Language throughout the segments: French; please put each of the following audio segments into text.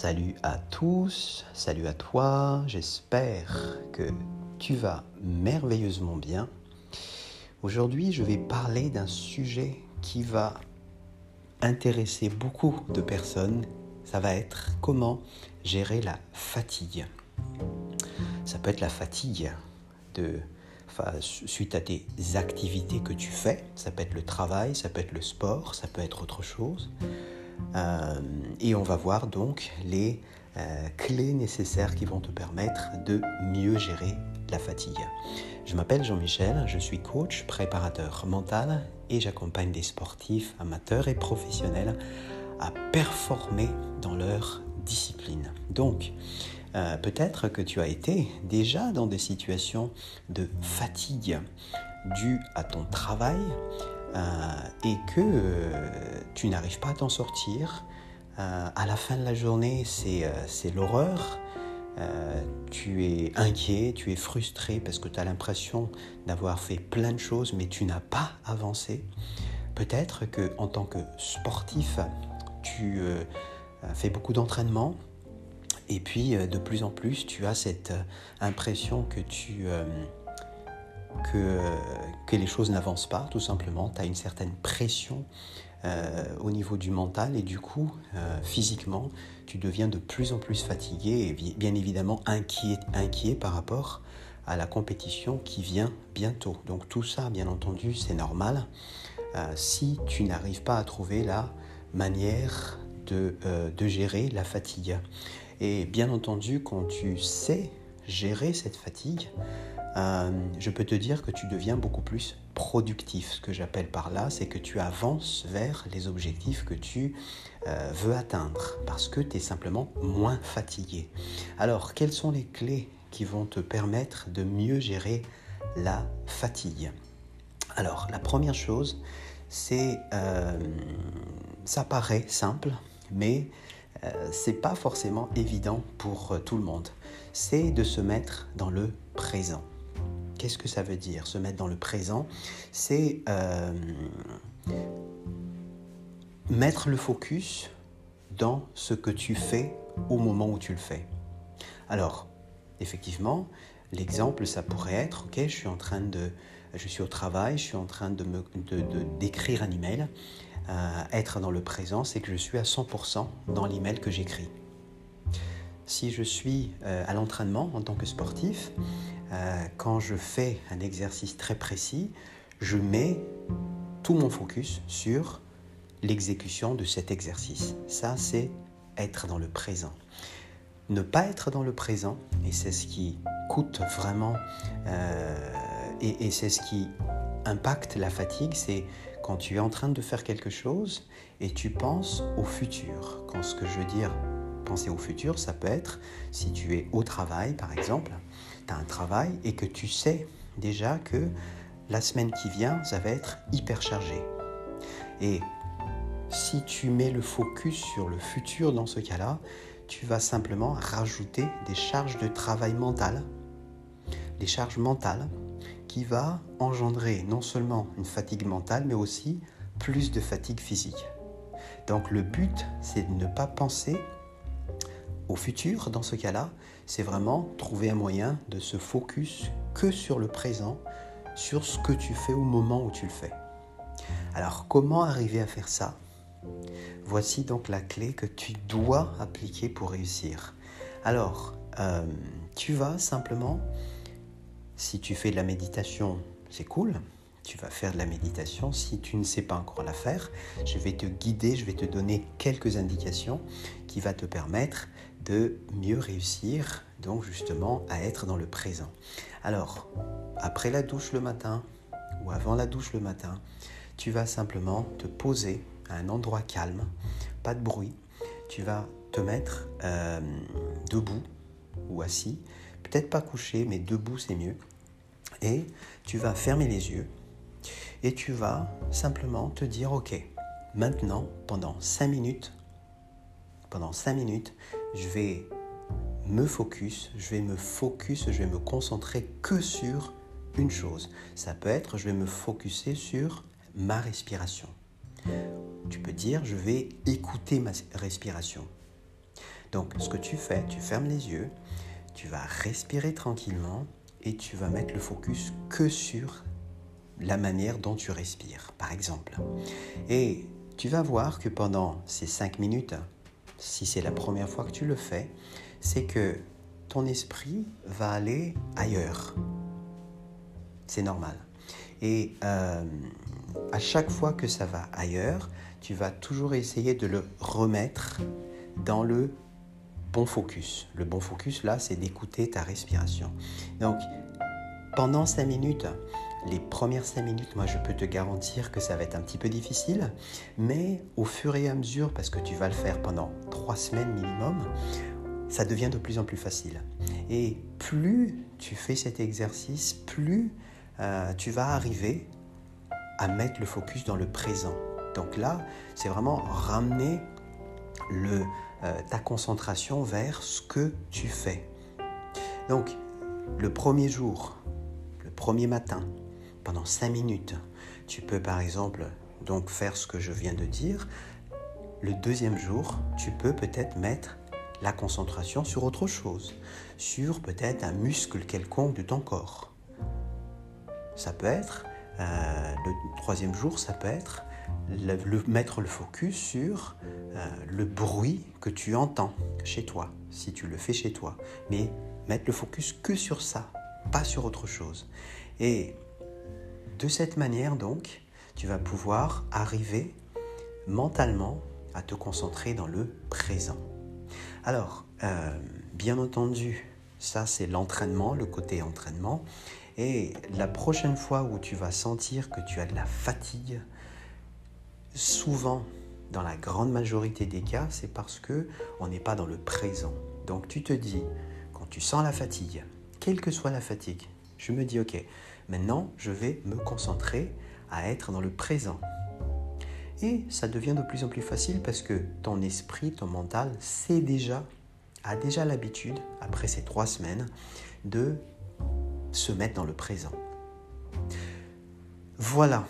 Salut à tous, salut à toi, j'espère que tu vas merveilleusement bien. Aujourd'hui, je vais parler d'un sujet qui va intéresser beaucoup de personnes. Ça va être comment gérer la fatigue. Ça peut être la fatigue de, suite à tes activités que tu fais. Ça peut être le travail, ça peut être le sport, ça peut être autre chose. Euh, et on va voir donc les euh, clés nécessaires qui vont te permettre de mieux gérer la fatigue. Je m'appelle Jean-Michel, je suis coach, préparateur mental et j'accompagne des sportifs amateurs et professionnels à performer dans leur discipline. Donc, euh, peut-être que tu as été déjà dans des situations de fatigue dues à ton travail, et que euh, tu n'arrives pas à t'en sortir, euh, à la fin de la journée, c'est l'horreur. tu es inquiet, tu es frustré parce que tu as l'impression d'avoir fait plein de choses, mais tu n'as pas avancé. Peut-être que en tant que sportif, tu fais beaucoup d'entraînement, et puis de plus en plus, tu as cette impression que tu que, les choses n'avancent pas, tout simplement. Tu as une certaine pression euh, au niveau du mental et du coup, euh, physiquement, tu deviens de plus en plus fatigué et bien évidemment inquiet, inquiet par rapport à la compétition qui vient bientôt. Donc tout ça, bien entendu, c'est normal euh, si tu n'arrives pas à trouver la manière de gérer la fatigue. Et bien entendu, quand tu sais gérer cette fatigue, euh, je peux te dire que tu deviens beaucoup plus productif. Ce que j'appelle par là, c'est que tu avances vers les objectifs que tu euh, veux atteindre parce que tu es simplement moins fatigué. Alors, quelles sont les clés qui vont te permettre de mieux gérer la fatigue? Alors, la première chose, c'est, euh, ça paraît simple, mais c'est pas forcément évident pour tout le monde. C'est de se mettre dans le présent. Qu'est-ce que ça veut dire Se mettre dans le présent, c'est euh, mettre le focus dans ce que tu fais au moment où tu le fais. Alors, effectivement, l'exemple, ça pourrait être, ok, je suis en train de, je suis au travail, je suis en train de d'écrire un email. Euh, être dans le présent, c'est que je suis à 100% dans l'email que j'écris. Si je suis euh, à l'entraînement en tant que sportif, euh, quand je fais un exercice très précis, je mets tout mon focus sur l'exécution de cet exercice. Ça, c'est être dans le présent. Ne pas être dans le présent, et c'est ce qui coûte vraiment, et, c'est ce qui impacte la fatigue, c'est quand tu es en train de faire quelque chose et tu penses au futur. Quand ce que je veux dire, penser au futur, ça peut être si tu es au travail, par exemple, un travail et que tu sais déjà que la semaine qui vient, ça va être hyper chargé. Et si tu mets le focus sur le futur dans ce cas-là, tu vas simplement rajouter des charges de travail mental, des charges mentales va engendrer non seulement une fatigue mentale, mais aussi plus de fatigue physique. Donc le but, c'est de ne pas penser au futur dans ce cas-là, c'est vraiment trouver un moyen de se focus que sur le présent, sur ce que tu fais au moment où tu le fais. Alors comment arriver à faire ça? Voici donc la clé que tu dois appliquer pour réussir. Alors, euh, tu vas simplement, si tu fais de la méditation, c'est cool, tu vas faire de la méditation. Si tu ne sais pas encore la faire, je vais te guider, je vais te donner quelques indications qui vont te permettre de mieux réussir, donc justement à être dans le présent. Alors, après la douche le matin ou avant la douche le matin, tu vas simplement te poser à un endroit calme, pas de bruit. Tu vas te mettre euh, debout ou assis, peut-être pas couché, mais debout c'est mieux. Et tu vas fermer les yeux et tu vas simplement te dire, ok, maintenant, pendant 5 minutes, pendant 5 minutes, je vais me focus, je vais me focus, je vais me concentrer que sur une chose. Ça peut être, je vais me focuser sur ma respiration. Tu peux dire, je vais écouter ma respiration. Donc ce que tu fais, tu fermes les yeux, tu vas respirer tranquillement et tu vas mettre le focus que sur la manière dont tu respires, par exemple. Et tu vas voir que pendant ces cinq minutes, si c'est la première fois que tu le fais, c'est que ton esprit va aller ailleurs. C'est normal. Et euh, à chaque fois que ça va ailleurs, tu vas toujours essayer de le remettre dans le bon focus. Le bon focus, là, c'est d'écouter ta respiration. Donc, pendant cinq minutes, les premières cinq minutes, moi, je peux te garantir que ça va être un petit peu difficile, mais au fur et à mesure, parce que tu vas le faire pendant trois semaines minimum, ça devient de plus en plus facile. Et plus tu fais cet exercice, plus euh, tu vas arriver à mettre le focus dans le présent. Donc là, c'est vraiment ramener le, ta concentration vers ce que tu fais. Donc, le premier jour, le premier matin, pendant 5 minutes, tu peux par exemple donc faire ce que je viens de dire. Le deuxième jour, tu peux peut-être mettre la concentration sur autre chose, sur peut-être un muscle quelconque de ton corps. Ça peut être, euh, le troisième jour, ça peut être mettre le focus sur euh, le bruit que tu entends chez toi, si tu le fais chez toi. Mais mettre le focus que sur ça, pas sur autre chose. Et de cette manière, donc, tu vas pouvoir arriver mentalement à te concentrer dans le présent. Alors, euh, bien entendu, ça c'est l'entraînement, le côté entraînement. Et la prochaine fois où tu vas sentir que tu as de la fatigue, souvent, dans la grande majorité des cas, c'est parce que on n'est pas dans le présent. Donc tu te dis, quand tu sens la fatigue, quelle que soit la fatigue, je me dis, ok, maintenant je vais me concentrer à être dans le présent. Et ça devient de plus en plus facile parce que ton esprit, ton mental, sait déjà, a déjà l'habitude, après ces trois semaines, de se mettre dans le présent. Voilà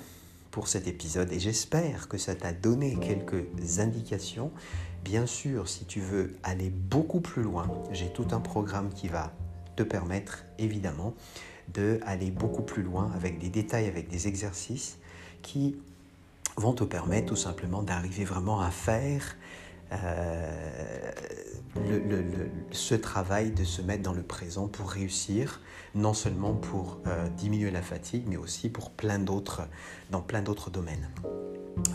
pour cet épisode et j'espère que ça t'a donné quelques indications. Bien sûr, si tu veux aller beaucoup plus loin, j'ai tout un programme qui va te permettre évidemment de aller beaucoup plus loin avec des détails, avec des exercices qui vont te permettre tout simplement d'arriver vraiment à faire euh, ce travail de se mettre dans le présent pour réussir, non seulement pour euh, diminuer la fatigue, mais aussi pour plein d'autres, dans plein d'autres domaines.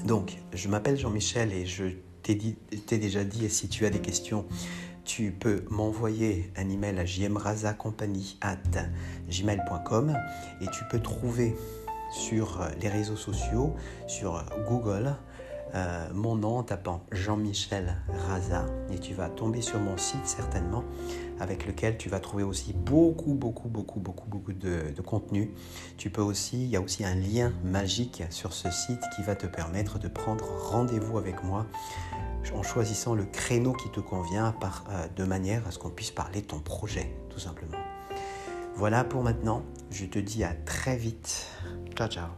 Donc, je m'appelle Jean-Michel et je t'ai déjà dit, et si tu as des questions, tu peux m'envoyer un email à gmail.com et tu peux trouver sur les réseaux sociaux, sur Google, euh, mon nom en tapant Jean-Michel Raza et tu vas tomber sur mon site certainement avec lequel tu vas trouver aussi beaucoup beaucoup beaucoup beaucoup beaucoup de, contenu. Tu peux aussi, il y a aussi un lien magique sur ce site qui va te permettre de prendre rendez-vous avec moi en choisissant le créneau qui te convient euh, de manière à ce qu'on puisse parler de ton projet tout simplement. Voilà pour maintenant, je te dis à très vite. Ciao ciao.